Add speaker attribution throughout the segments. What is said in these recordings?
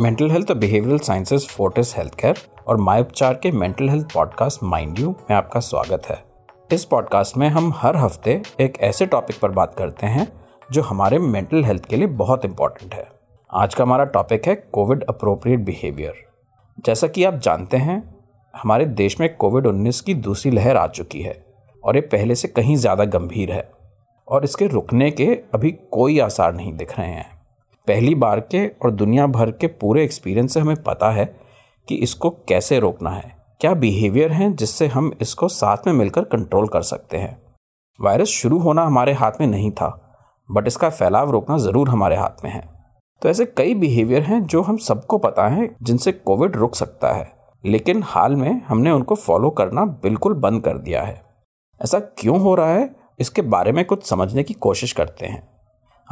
Speaker 1: Mental health और behavioural sciences Fortis health care और my Upchar के mental health podcast mind you में आपका स्वागत है। इस पॉडकास्ट में हम हर हफ़्ते एक ऐसे टॉपिक पर बात करते हैं जो हमारे मेंटल हेल्थ के लिए बहुत इंपॉर्टेंट है। आज का हमारा टॉपिक है कोविड अप्रोप्रिएट बिहेवियर जैसा कि आप जानते हैं, हमारे देश में कोविड 19 की दूसरी लहर आ चुकी है और ये पहले से कहीं ज़्यादा गंभीर है और इसके रुकने के अभी कोई आसार नहीं दिख रहे हैं। पहली बार के और दुनिया भर के पूरे एक्सपीरियंस से हमें पता है कि इसको कैसे रोकना है। क्या बिहेवियर हैं जिससे हम इसको साथ में मिलकर कंट्रोल कर सकते हैं? वायरस शुरू होना हमारे हाथ में नहीं था बट इसका फैलाव रोकना ज़रूर हमारे हाथ में है। तो ऐसे कई बिहेवियर हैं जो हम सबको पता है जिनसे कोविड रुक सकता है, लेकिन हाल में हमने उनको फॉलो करना बिल्कुल बंद कर दिया है। ऐसा क्यों हो रहा है? इसके बारे में कुछ समझने की कोशिश करते हैं।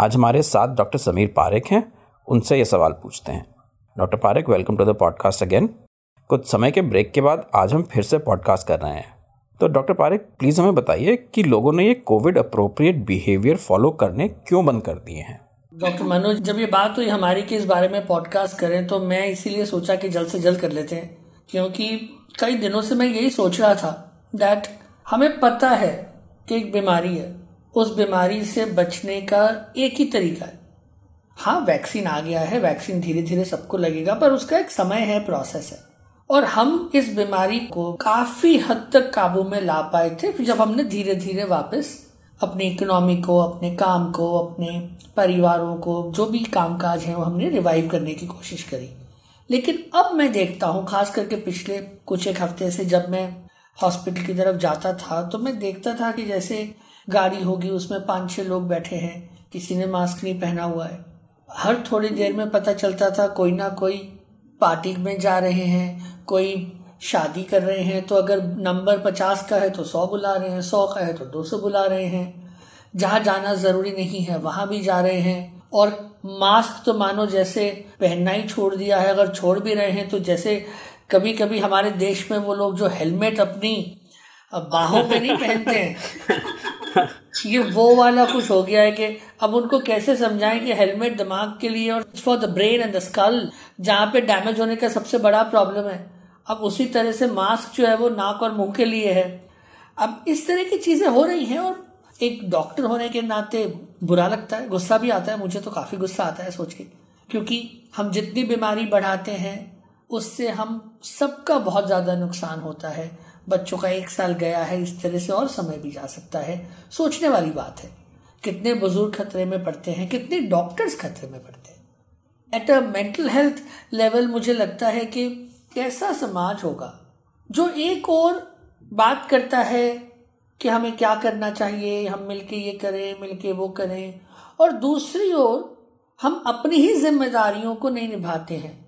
Speaker 1: आज हमारे साथ डॉक्टर समीर पारेख हैं। उनसे ये सवाल पूछते हैं। Doctor Parekh welcome to the podcast again कुछ समय के ब्रेक के बाद आज हम फिर से पॉडकास्ट कर रहे हैं। तो डॉक्टर पारेख प्लीज़ हमें बताइए कि लोगों ने ये कोविड अप्रोप्रिएट बिहेवियर फॉलो करने क्यों बंद कर दिए हैं?
Speaker 2: डॉक्टर मनोज, जब ये बात हुई हमारी कि इस बारे में पॉडकास्ट करें तो मैं इसीलिए सोचा कि जल्द से जल्द कर लेते हैं। क्योंकि कई दिनों से मैं यही सोच रहा था दैट हमें पता है कि एक बीमारी है। उस बीमारी से बचने का एक ही तरीका है। हाँ वैक्सीन आ गया है, वैक्सीन धीरे धीरे सबको लगेगा, पर उसका एक समय है, प्रोसेस है। और हम इस बीमारी को काफ़ी हद तक काबू में ला पाए थे जब हमने धीरे धीरे वापस अपनी इकोनॉमी को, अपने काम को, अपने परिवारों को, जो भी काम काज है, वो हमने रिवाइव करने की कोशिश करी। लेकिन अब मैं देखता हूँ, खास करके पिछले कुछ एक हफ़्ते से जब मैं हॉस्पिटल की तरफ़ जाता था तो मैं देखता था कि जैसे गाड़ी होगी, उसमें पाँच छह लोग बैठे हैं, किसी ने मास्क नहीं पहना हुआ है। हर थोड़ी देर में पता चलता था कोई ना कोई पार्टी में जा रहे हैं, कोई शादी कर रहे हैं तो अगर नंबर पचास का है तो सौ बुला रहे हैं, सौ का है तो दो सौ बुला रहे हैं। जहाँ जाना ज़रूरी नहीं है, वहाँ भी जा रहे हैं। और मास्क तो मानो जैसे पहनना ही छोड़ दिया है, अगर छोड़ भी रहे हैं तो जैसे कभी कभी हमारे देश में वो लोग जो हेलमेट अपनी बाहों पे नहीं पहनते हैं। ये वो वाला कुछ हो गया है कि अब उनको कैसे समझाएँ कि हेलमेट दिमाग के लिए और for the brain and the skull जहाँ पे डैमेज होने का सबसे बड़ा प्रॉब्लम है। अब उसी तरह से मास्क जो है वो नाक और मुँह के लिए है। अब इस तरह की चीज़ें हो रही हैं और एक डॉक्टर होने के नाते बुरा लगता है। गुस्सा भी आता है। मुझे तो काफ़ी गुस्सा आता है सोच के। क्योंकि हम जितनी बीमारी बढ़ाते हैं, उससे हम सबका बहुत ज़्यादा नुकसान होता है। बच्चों का एक साल गया है, इस तरह से और समय भी जा सकता है। सोचने वाली बात है, कितने बुज़ुर्ग खतरे में पड़ते हैं, कितने डॉक्टर्स खतरे में पड़ते हैं। At a mental health level मुझे लगता है कि कैसा समाज होगा, जो एक और बात करता है कि हमें क्या करना चाहिए, हम मिलके ये करें, मिलके वो करें, और दूसरी ओर हम अपनी ही जिम्मेदारियों को नहीं निभाते हैं।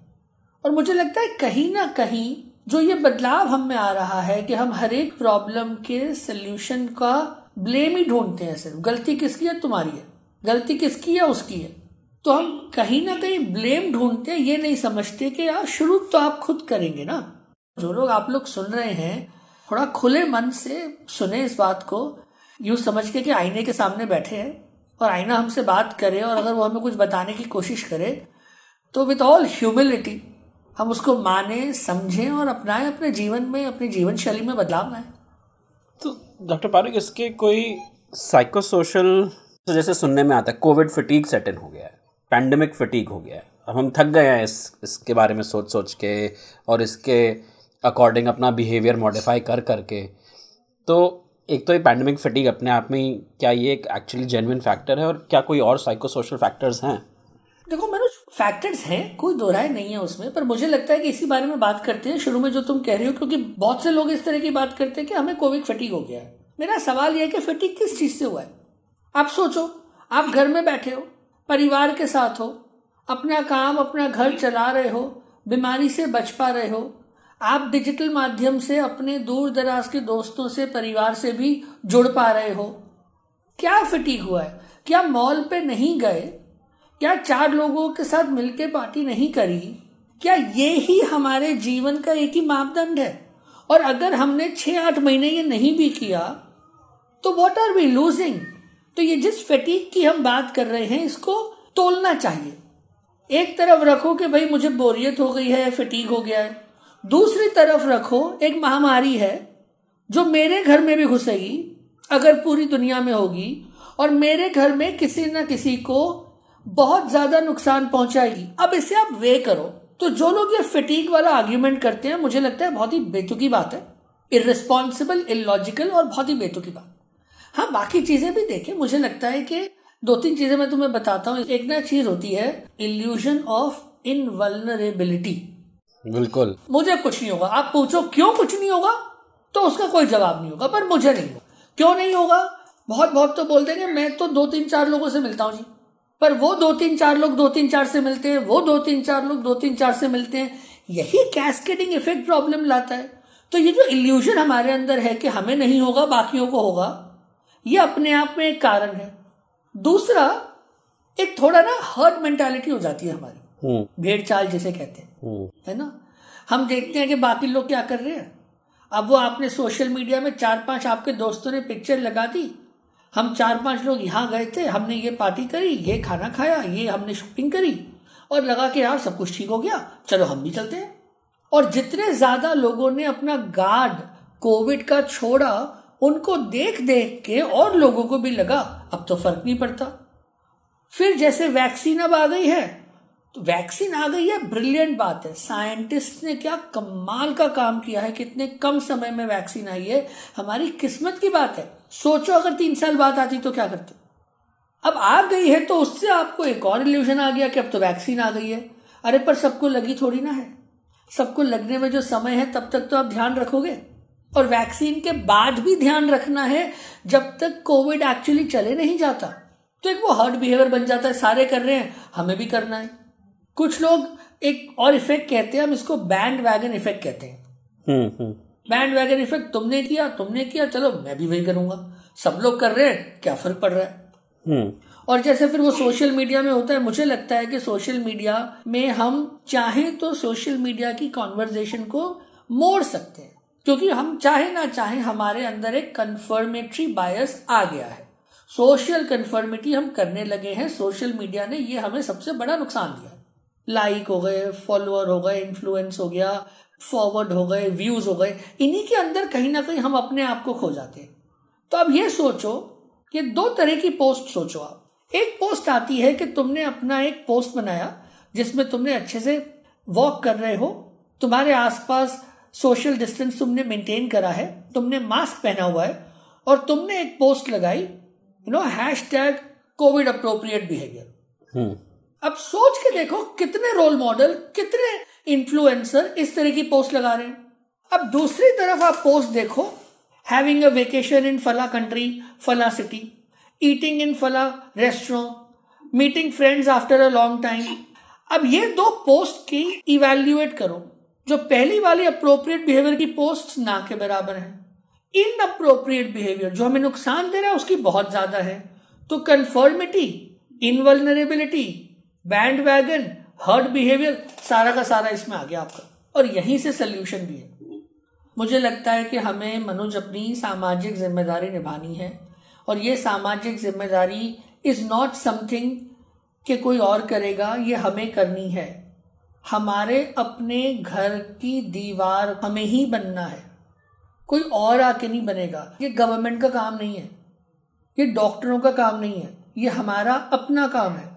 Speaker 2: और मुझे लगता है कहीं ना कहीं जो ये बदलाव हम में आ रहा है कि हम हर एक प्रॉब्लम के सोल्यूशन का ब्लेम ही ढूंढते हैं सिर्फ़। गलती किसकी है? तुम्हारी है। गलती किसकी है? उसकी है। तो हम कहीं ना कहीं ब्लेम ढूंढते हैं, ये नहीं समझते कि यार शुरू तो आप खुद करेंगे ना। जो लोग आप लोग सुन रहे हैं, थोड़ा खुले मन से सुने इस बात को। यूँ समझ के कि आईने के सामने बैठे हैं और आईना हमसे बात करे और अगर वो हमें कुछ बताने की कोशिश करे तो विथ ऑल ह्यूमिलिटी हम उसको माने समझें और अपनाएँ अपने जीवन में अपनी जीवन शैली में बदलाव लाएँ।
Speaker 1: तो डॉक्टर पारिक इसके कोई साइकोसोशल जैसे सुनने में आता है कोविड फिटीक सेट इन हो गया है पैंडमिक फटीक हो गया है। अब हम थक गए हैं इस इसके बारे में सोच सोच के और इसके अकॉर्डिंग अपना बिहेवियर मॉडिफाई कर करके। तो एक तो ये पैंडमिक फटीक अपने आप में क्या ये एक एक्चुअली जेनविन फैक्टर है और क्या कोई और साइको सोशल फैक्टर्स हैं?
Speaker 2: देखो मैंने फैक्टर्स हैं, कोई दो राय नहीं है उसमें, पर मुझे लगता है कि इसी बारे में बात करते हैं शुरू में जो तुम कह रही हो, क्योंकि बहुत से लोग इस तरह की बात करते हैं कि हमें कोविड फटीक हो गया है। मेरा सवाल यह है कि फटीक किस चीज़ से हुआ है? आप सोचो, आप घर में बैठे हो, परिवार के साथ हो, अपना काम, अपना घर चला रहे हो, बीमारी से बच पा रहे हो, आप डिजिटल माध्यम से अपने दूर दराज के दोस्तों से, परिवार से भी जुड़ पा रहे हो। क्या फिटिक हुआ है? क्या मॉल पे नहीं गए क्या चार लोगों के साथ मिलकर पार्टी नहीं करी? क्या ये ही हमारे जीवन का एक ही मापदंड है? और अगर हमने छह आठ महीने ये नहीं भी किया तो वॉट आर वी लूजिंग तो ये जिस फटीक की हम बात कर रहे हैं, इसको तोलना चाहिए। एक तरफ़ रखो कि भाई मुझे बोरियत हो गई है फटीक हो गया है। दूसरी तरफ़ रखो, एक महामारी है, जो मेरे घर में भी घुसेगी, अगर पूरी दुनिया में होगी, और मेरे घर में किसी न किसी को बहुत ज़्यादा नुकसान पहुंचाएगी। अब इसे आप वे करो। तो जो लोग ये फिटीक वाला आर्ग्यूमेंट करते हैं मुझे लगता है बहुत ही बेतुकी बात है। इरेस्पॉन्सिबल इलॉजिकल और बहुत ही बेतुकी बात। हाँ बाकी चीज़ें भी देखें। मुझे लगता है कि दो तीन चीज़ें मैं तुम्हें बताता हूँ। एक ना चीज़ होती है इल्यूजन ऑफ़ इनवलनरेबिलिटी
Speaker 1: बिल्कुल।
Speaker 2: मुझे कुछ नहीं होगा। आप पूछो क्यों कुछ नहीं होगा? तो उसका कोई जवाब नहीं होगा पर मुझे नहीं होगा। क्यों नहीं होगा? बहुत बहुत तो बोल देंगे मैं तो दो तीन चार लोगों से मिलता हूँ जी। पर वो दो तीन चार लोग दो तीन चार से मिलते हैं वो दो तीन चार लोग दो तीन चार से मिलते हैं यही कैस्केडिंग इफ़ेक्ट प्रॉब्लम लाता है। तो ये जो इल्यूजन हमारे अंदर है कि हमें नहीं होगा बाकियों को होगा ये अपने आप में एक कारण है। दूसरा एक थोड़ा ना हर्ट मेंटालिटी हो जाती है हमारी। हम्म। भेड़ चाल जिसे कहते हैं। हम्म। है ना? हम देखते हैं कि बाकी लोग क्या कर रहे हैं। अब वो आपने सोशल मीडिया में चार पाँच आपके दोस्तों ने पिक्चर लगा दी हम चार पाँच लोग यहाँ गए थे, हमने ये पार्टी करी, ये खाना खाया, ये हमने शॉपिंग करी, और लगा कि यार सब कुछ ठीक हो गया, चलो हम भी चलते हैं। और जितने ज़्यादा लोगों ने अपना गार्ड कोविड का छोड़ा, उनको देख देख के और लोगों को भी लगा, अब तो फ़र्क नहीं पड़ता। फिर जैसे वैक्सीन अब आ गई है तो वैक्सीन आ गई है ब्रिलियंट बात है। साइंटिस्ट ने क्या कमाल का काम किया है, कितने कम समय में वैक्सीन आई है, हमारी किस्मत की बात है। सोचो, अगर तीन साल बाद आती तो क्या करते? अब आ गई है तो उससे आपको एक और इल्यूजन आ गया कि अब तो वैक्सीन आ गई है। अरे, पर सबको लगी थोड़ी ना है। सबको लगने में जो समय है, तब तक तो आप ध्यान रखोगे। और वैक्सीन के बाद भी ध्यान रखना है, जब तक कोविड एक्चुअली चले नहीं जाता। तो एक वो हर्ड बिहेवियर बन जाता है, सारे कर रहे हैं, हमें भी करना है। कुछ लोग एक और इफ़ेक्ट कहते हैं, हम इसको बैंड वैगन इफ़ेक्ट कहते हैं। बैंड वैगन इफ़ेक्ट तुमने किया तुमने किया चलो मैं भी वही करूँगा। सब लोग कर रहे हैं क्या फ़र्क पड़ रहा है? हम्म। और जैसे फिर वो सोशल मीडिया में होता है मुझे लगता है कि सोशल मीडिया में हम चाहें तो सोशल मीडिया की कॉन्वर्जेशन को मोड़ सकते हैं। क्योंकि हम चाहे ना चाहे हमारे अंदर एक कन्फर्मेटरी बायस आ गया है। सोशल कन्फर्मिटी हम करने लगे हैं सोशल मीडिया ने ये हमें सबसे बड़ा नुकसान दिया। लाइक हो गए फॉलोअर हो गए इन्फ्लुएंस हो गया फॉरवर्ड हो गए व्यूज़ हो गए इन्हीं के अंदर कहीं ना कहीं हम अपने आप को खो जाते हैं। तो अब ये सोचो कि दो तरह की पोस्ट सोचो आप। एक पोस्ट आती है कि तुमने अपना एक पोस्ट बनाया जिसमें तुमने अच्छे से वॉक कर रहे हो तुम्हारे आसपास सोशल डिस्टेंस तुमने मेंटेन करा है तुमने मास्क पहना हुआ है और तुमने एक पोस्ट लगाई you know hashtag COVID appropriate behaviour अब सोच के देखो कितने रोल मॉडल कितने इन्फ्लुएंसर इस तरह की पोस्ट लगा रहे हैं। अब दूसरी तरफ़ आप पोस्ट देखो हैविंग अ वेकेशन इन फला कंट्री फला सिटी ईटिंग इन फला restaurant meeting friends after a long time अब ये दो पोस्ट की इवेल्युएट करो, जो पहली वाली अप्रोप्रिएट बिहेवियर की पोस्ट ना के बराबर है। इन अप्रोप्रिएट बिहेवियर जो हमें नुकसान दे रहा है, उसकी बहुत ज़्यादा है। तो conformity invulnerability bandwagon herd behaviour सारा का सारा इसमें आ गया आपका। और यहीं से सोल्यूशन भी है। मुझे लगता है कि हमें मनोज अपनी सामाजिक ज़िम्मेदारी निभानी है। और ये सामाजिक ज़िम्मेदारी इज़ नॉट समथिंग कि कोई और करेगा, ये हमें करनी है। हमारे अपने घर की दीवार हमें ही बनना है। कोई और आके नहीं बनेगा। ये गवर्नमेंट का काम नहीं है। ये डॉक्टरों का काम नहीं है। ये हमारा अपना काम है।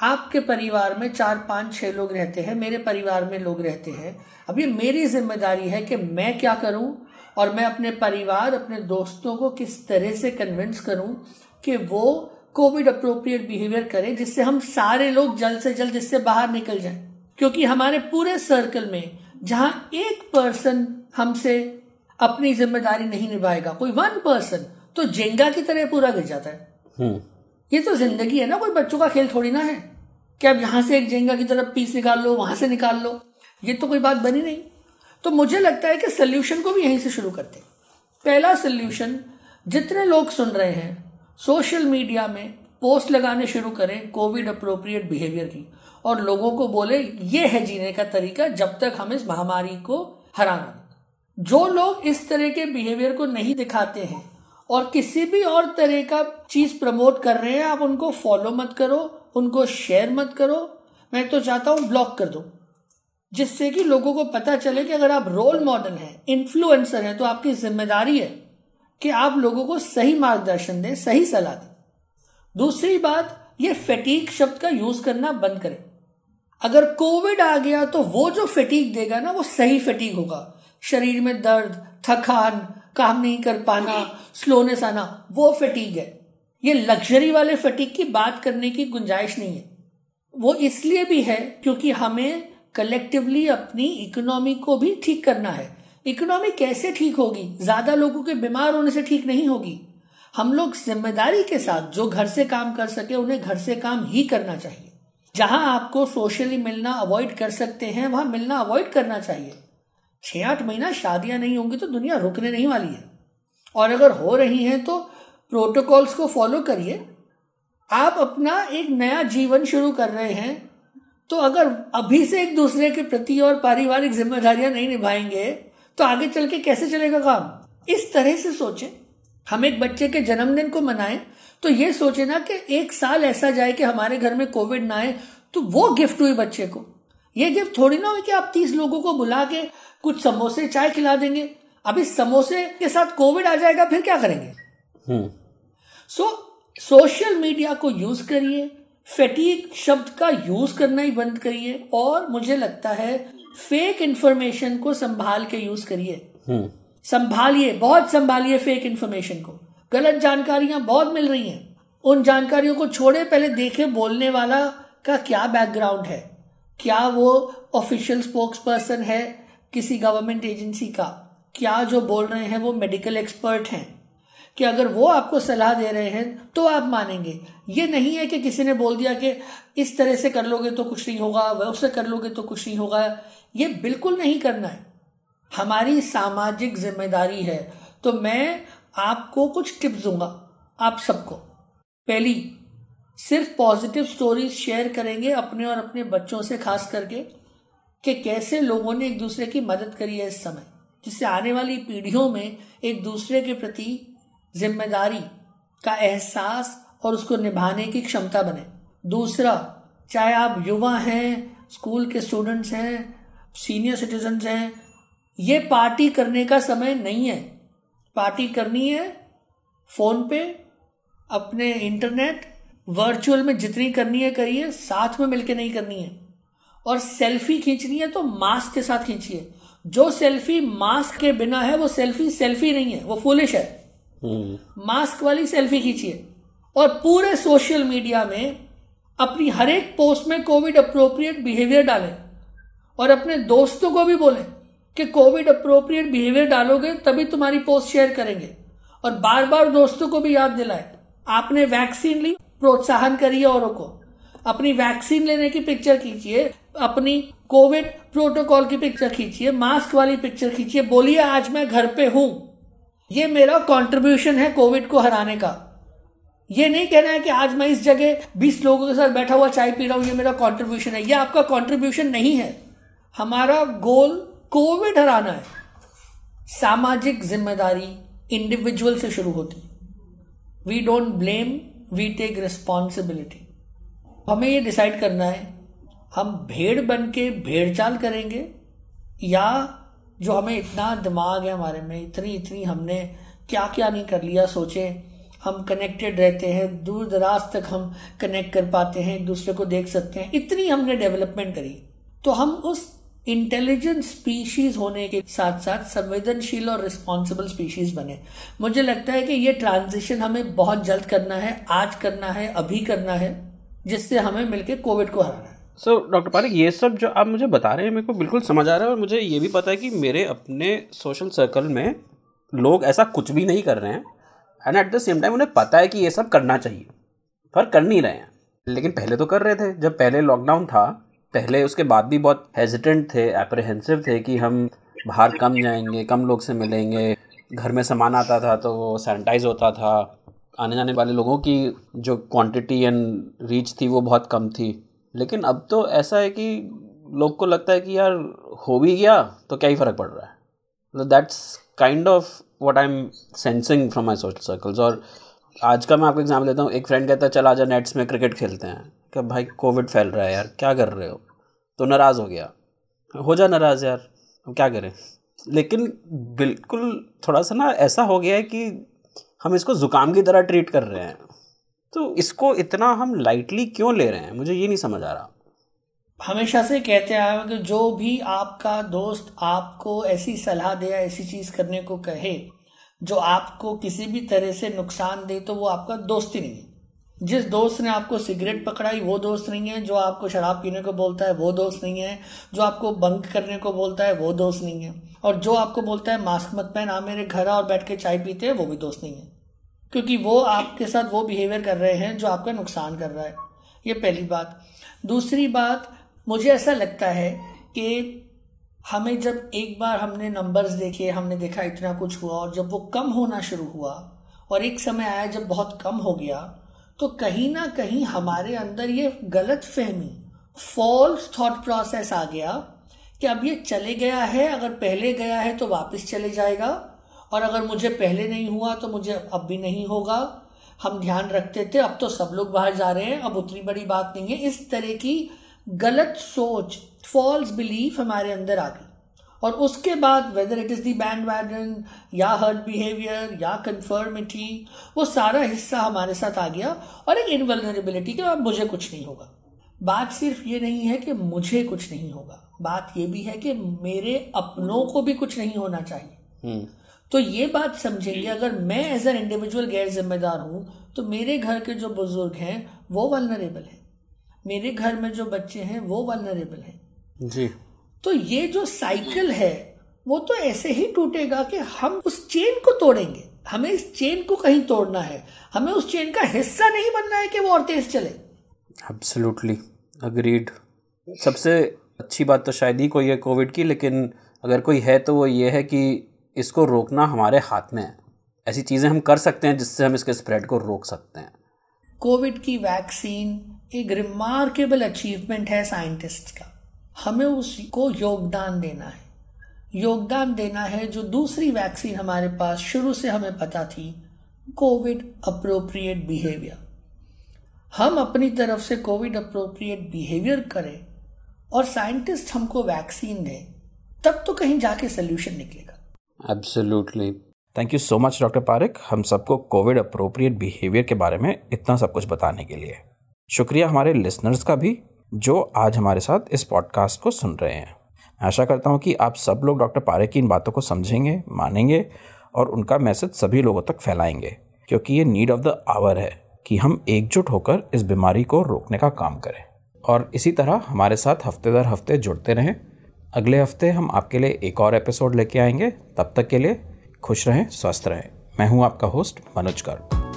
Speaker 2: आपके परिवार में चार पाँच छह लोग रहते हैं मेरे परिवार में लोग रहते हैं। अब ये मेरी ज़िम्मेदारी है कि मैं क्या करूँ और मैं अपने परिवार अपने दोस्तों को किस तरह से कन्विंस करूँ कि वो कोविड अप्रोप्रिएट बिहेवियर करें जिससे हम सारे लोग जल्द से जल्द इससे बाहर निकल जाएँ। क्योंकि हमारे पूरे सर्कल में जहाँ एक पर्सन हमसे अपनी ज़िम्मेदारी नहीं निभाएगा कोई वन पर्सन तो जेंगा की तरह पूरा गिर जाता है। हम्म। ये तो ज़िंदगी है ना कोई बच्चों का खेल थोड़ी ना है। कि अब यहाँ से एक जेंगा की तरफ़ पीस निकाल लो वहाँ से निकाल। लो ये तो कोई बात बनी नहीं। तो मुझे लगता है कि सोल्यूशन को भी यहीं से शुरू करते पहला सोल्यूशन जितने लोग सुन रहे हैं सोशल मीडिया में पोस्ट लगाने शुरू करें कोविड अप्रोप्रिएट बिहेवियर की। और लोगों को बोले, ये है जीने का तरीका, जब तक हम इस महामारी को हराना जो लोग इस तरह के बिहेवियर को नहीं दिखाते हैं और किसी भी और तरह का चीज़ प्रमोट कर रहे हैं, आप उनको फॉलो मत करो। उनको शेयर मत करो मैं तो चाहता हूँ ब्लॉक कर दो। जिससे कि लोगों को पता चले कि अगर आप रोल मॉडल हैं इन्फ्लुएंसर हैं तो आपकी ज़िम्मेदारी है कि आप लोगों को सही मार्गदर्शन दें सही सलाह दें। दूसरी बात ये फेटीक शब्द का यूज़ करना बंद करें। अगर कोविड आ गया तो वो जो फेटीक देगा ना वो सही फेटीक होगा। शरीर में दर्द थकान काम नहीं कर पाना स्लोनेस आना वो फेटीक है। ये लग्जरी वाले फटीक की बात करने की गुंजाइश नहीं है। वो इसलिए भी है क्योंकि हमें कलेक्टिवली अपनी इकोनॉमी को भी ठीक करना है। इकोनॉमी कैसे ठीक होगी? ज़्यादा लोगों के बीमार होने से ठीक नहीं होगी। हम लोग ज़िम्मेदारी के साथ जो घर से काम कर सके, उन्हें घर से काम ही करना चाहिए। जहाँ आपको सोशली मिलना अवॉइड कर सकते हैं, वहाँ मिलना अवॉइड करना चाहिए। छह आठ महीना शादियाँ नहीं होंगी तो दुनिया रुकने नहीं वाली है। और अगर हो रही हैं तो प्रोटोकॉल्स को फॉलो करिए। आप अपना एक नया जीवन शुरू कर रहे हैं तो अगर अभी से एक दूसरे के प्रति और पारिवारिक जिम्मेदारियाँ नहीं निभाएँगे तो आगे चल के कैसे चलेगा काम? इस तरह से सोचें। हम एक बच्चे के जन्मदिन को मनाएँ तो ये सोचे ना कि एक साल ऐसा जाए कि हमारे घर में कोविड ना आए तो वो गिफ्ट हुई बच्चे को। ये गिफ्ट थोड़ी ना हो कि आप तीस लोगों को बुला के कुछ समोसे, चाय खिला देंगे। अभी समोसे के साथ कोविड आ जाएगा, फिर क्या करेंगे? सो सोशल मीडिया को यूज़ करिए फेटीक शब्द का यूज़ करना ही बंद करिए और मुझे लगता है फेक इंफॉर्मेशन को संभाल के यूज़ करिए। हम्म। संभालिए बहुत संभालिए फेक इंफॉर्मेशन को। गलत जानकारियाँ बहुत मिल रही हैं। उन जानकारियों को छोड़े पहले देखे बोलने वाला का क्या बैकग्राउंड है? क्या वो ऑफिशियल स्पोक्स पर्सन है किसी गवर्नमेंट एजेंसी का? क्या जो बोल रहे हैं वो मेडिकल एक्सपर्ट हैं? कि अगर वो आपको सलाह दे रहे हैं तो आप मानेंगे। ये नहीं है कि किसी ने बोल दिया कि इस तरह से कर लोगे तो कुछ नहीं होगा वैसे कर लोगे तो कुछ नहीं होगा। ये बिल्कुल नहीं करना है। हमारी सामाजिक ज़िम्मेदारी है। तो मैं आपको कुछ टिप्स दूँगा, आप सबको। पहली, सिर्फ़ पॉजिटिव स्टोरीज शेयर करेंगे अपने और अपने बच्चों से, खास करके, कि कैसे लोगों ने एक दूसरे की मदद करी है इस समय, जिससे आने वाली पीढ़ियों में एक दूसरे के प्रति ज़िम्मेदारी का एहसास और उसको निभाने की क्षमता बने। दूसरा, चाहे आप युवा हैं, स्कूल के स्टूडेंट्स हैं, सीनियर सिटीजन हैं, ये पार्टी करने का समय नहीं है। पार्टी करनी है फ़ोन पे, अपने इंटरनेट, वर्चुअल में जितनी करनी है करिए, साथ में मिलके नहीं करनी है। और सेल्फी खींचनी है तो मास्क के साथ खींचिए। जो सेल्फी मास्क के बिना है, वो सेल्फी सेल्फी नहीं है, वो फुलिश है। मास्क वाली सेल्फी खींचिए। और पूरे सोशल मीडिया में अपनी हर एक पोस्ट में कोविड अप्रोप्रिएट बिहेवियर डालें। और अपने दोस्तों को भी बोलें कि कोविड अप्रोप्रिएट बिहेवियर डालोगे, तभी तुम्हारी पोस्ट शेयर करेंगे। और बार बार दोस्तों को भी याद दिलाए। आपने वैक्सीन ली, प्रोत्साहन करिए औरों को। अपनी वैक्सीन लेने की पिक्चर खींचिए, अपनी कोविड प्रोटोकॉल की पिक्चर खींचिए मास्क वाली पिक्चर खींचिए, बोलिए, आज मैं घर पे हूँ। ये मेरा कंट्रीब्यूशन है कोविड को हराने का। ये नहीं कहना है कि आज मैं इस जगह 20 लोगों के साथ बैठा हुआ चाय पी रहा हूँ, ये मेरा कंट्रीब्यूशन है। ये आपका कंट्रीब्यूशन नहीं है। हमारा गोल कोविड हराना है। सामाजिक ज़िम्मेदारी इंडिविजुअल से शुरू होती है। We don't blame we take responsibility हमें ये डिसाइड करना है, हम भेड़ बन के भेड़ चाल करेंगे या जो हमें इतना दिमाग है हमारे में, इतनी इतनी हमने क्या क्या नहीं कर लिया, सोचे। हम कनेक्टेड रहते हैं, दूर दराज तक हम कनेक्ट कर पाते हैं, एक दूसरे को देख सकते हैं। इतनी हमने डेवलपमेंट करी। तो हम उस इंटेलिजेंट स्पीशीज होने के साथ साथ संवेदनशील और रिस्पॉन्सिबल स्पीशीज बने। मुझे लगता है कि ये ट्रांजिशन हमें बहुत जल्द करना है, आज करना है, अभी करना है, जिससे हमें मिलकर कोविड को हराना है।
Speaker 1: सो डॉक्टर पारिक ये सब जो आप मुझे बता रहे हैं, मेरे को बिल्कुल समझ आ रहा है और मुझे ये भी पता है कि मेरे अपने सोशल सर्कल में लोग ऐसा कुछ भी नहीं कर रहे हैं and at the same time उन्हें पता है कि ये सब करना चाहिए। पर कर नहीं रहे हैं। लेकिन पहले तो कर रहे थे। जब पहले लॉकडाउन था, पहले उसके बाद भी बहुत हेजिटेंट थे अप्रहेंसिव थे कि हम बाहर कम जाएँगे, कम लोग से मिलेंगे। घर में सामान आता था तो वो सैनिटाइज होता था। आने जाने वाले लोगों की जो क्वांटिटी एंड रीच थी वो बहुत कम थी। लेकिन अब तो ऐसा है कि लोग को लगता है कि यार हो भी गया तो क्या ही फ़र्क पड़ रहा है? That's kind of what I am sensing from my social circles और आज का मैं आपको एग्ज़ाम्पल देता हूँ, एक फ्रेंड कहता है, चल आजा नेट्स में क्रिकेट खेलते हैं। क्या भाई कोविड फैल रहा है यार, क्या कर रहे हो? तो नाराज़ हो गया। हो जा नाराज़ यार हम क्या करें? लेकिन बिल्कुल थोड़ा सा ना ऐसा हो गया है कि हम इसको ज़ुकाम की तरह ट्रीट कर रहे हैं। तो इसको इतना हम लाइटली क्यों ले रहे हैं? मुझे ये नहीं समझ आ रहा।
Speaker 2: हमेशा से कहते आए कि जो भी आपका दोस्त आपको ऐसी सलाह दे या ऐसी चीज़ करने को कहे, जो आपको किसी भी तरह से नुकसान दे तो वो आपका दोस्त ही नहीं है। जिस दोस्त ने आपको सिगरेट पकड़ाई, वो दोस्त नहीं है। जो आपको शराब पीने को बोलता है, वो दोस्त नहीं है। जो आपको बंक करने को बोलता है, वो दोस्त नहीं है। और जो आपको बोलता है, मास्क मत पहन, आ मेरे घर और बैठ के चाय पीते हैं, वो भी दोस्त नहीं है। क्योंकि वो आपके साथ वो बिहेवियर कर रहे हैं जो आपका नुकसान कर रहा है। ये पहली बात। दूसरी बात, मुझे ऐसा लगता है कि हमें जब एक बार हमने नंबर्स देखे, हमने देखा इतना कुछ हुआ और जब वो कम होना शुरू हुआ और एक समय आया जब बहुत कम हो गया तो कहीं ना कहीं हमारे अंदर ये गलत फहमी फॉल्स थॉट प्रोसेस आ गया कि अब ये चले गया है, अगर पहले गया है तो वापस चले जाएगा। और अगर मुझे पहले नहीं हुआ तो मुझे अब भी नहीं होगा। हम ध्यान रखते थे, अब तो सब लोग बाहर जा रहे हैं, अब उतनी बड़ी बात नहीं है। इस तरह की गलत सोच फॉल्स बिलीफ हमारे अंदर आ गई। और उसके बाद whether it is the bandwagon या हर्ट बिहेवियर या कन्फर्मिटी वो सारा हिस्सा हमारे साथ आ गया और एक इनवलनरेबिलिटी कि अब मुझे कुछ नहीं होगा। बात सिर्फ़ ये नहीं है कि मुझे कुछ नहीं होगा। बात ये भी है कि मेरे अपनों को भी कुछ नहीं होना चाहिए। हम्म। तो ये बात समझेंगे अगर मैं एज एन इंडिविजुअल गैर जिम्मेदार हूँ तो मेरे घर के जो बुज़ुर्ग हैं वो वलनरेबल हैं। मेरे घर में जो बच्चे हैं वो वलनरेबल हैं।
Speaker 1: जी।
Speaker 2: तो ये जो साइकिल है वो तो ऐसे ही टूटेगा कि हम उस चेन को तोड़ेंगे। हमें इस चेन को कहीं तोड़ना है। हमें उस चेन का हिस्सा नहीं बनना है कि वो और तेज चले।
Speaker 1: एब्सोल्युटली अग्रीड सबसे अच्छी बात तो शायद ही कोई है कोविड की लेकिन अगर कोई है तो वो ये है कि इसको रोकना हमारे हाथ में है। ऐसी चीज़ें हम कर सकते हैं जिससे हम इसके स्प्रेड को रोक सकते हैं।
Speaker 2: कोविड की वैक्सीन एक रिमार्केबल अचीवमेंट है साइंटिस्ट का। हमें उसको योगदान देना है। योगदान देना है जो दूसरी वैक्सीन हमारे पास शुरू से हमें पता थी, कोविड अप्रोप्रिएट बिहेवियर हम अपनी तरफ़ से कोविड अप्रोप्रिएट बिहेवियर करें और साइंटिस्ट हमको वैक्सीन दें, तब तो कहीं जाके सोल्यूशन निकलेगा।
Speaker 1: Absolutely thank you so much doctor Parik हम सबको कोविड अप्रोप्रिएट बिहेवियर के बारे में इतना सब कुछ बताने के लिए। शुक्रिया हमारे लिसनर्स का भी, जो आज हमारे साथ इस पॉडकास्ट को सुन रहे हैं। आशा करता हूँ कि आप सब लोग डॉक्टर पारे की इन बातों को समझेंगे, मानेंगे, और उनका मैसेज सभी लोगों तक फैलाएँगे। क्योंकि ये नीड ऑफ़ द आवर है कि हम एकजुट होकर इस बीमारी को रोकने का काम करें। और इसी तरह हमारे साथ हफ़्ते दर हफ़्ते जुड़ते रहें। अगले हफ़्ते हम आपके लिए एक और एपिसोड लेके आएँगे। तब तक के लिए खुश रहें, स्वस्थ रहें। मैं हूँ आपका होस्ट, मनोज गर्ग।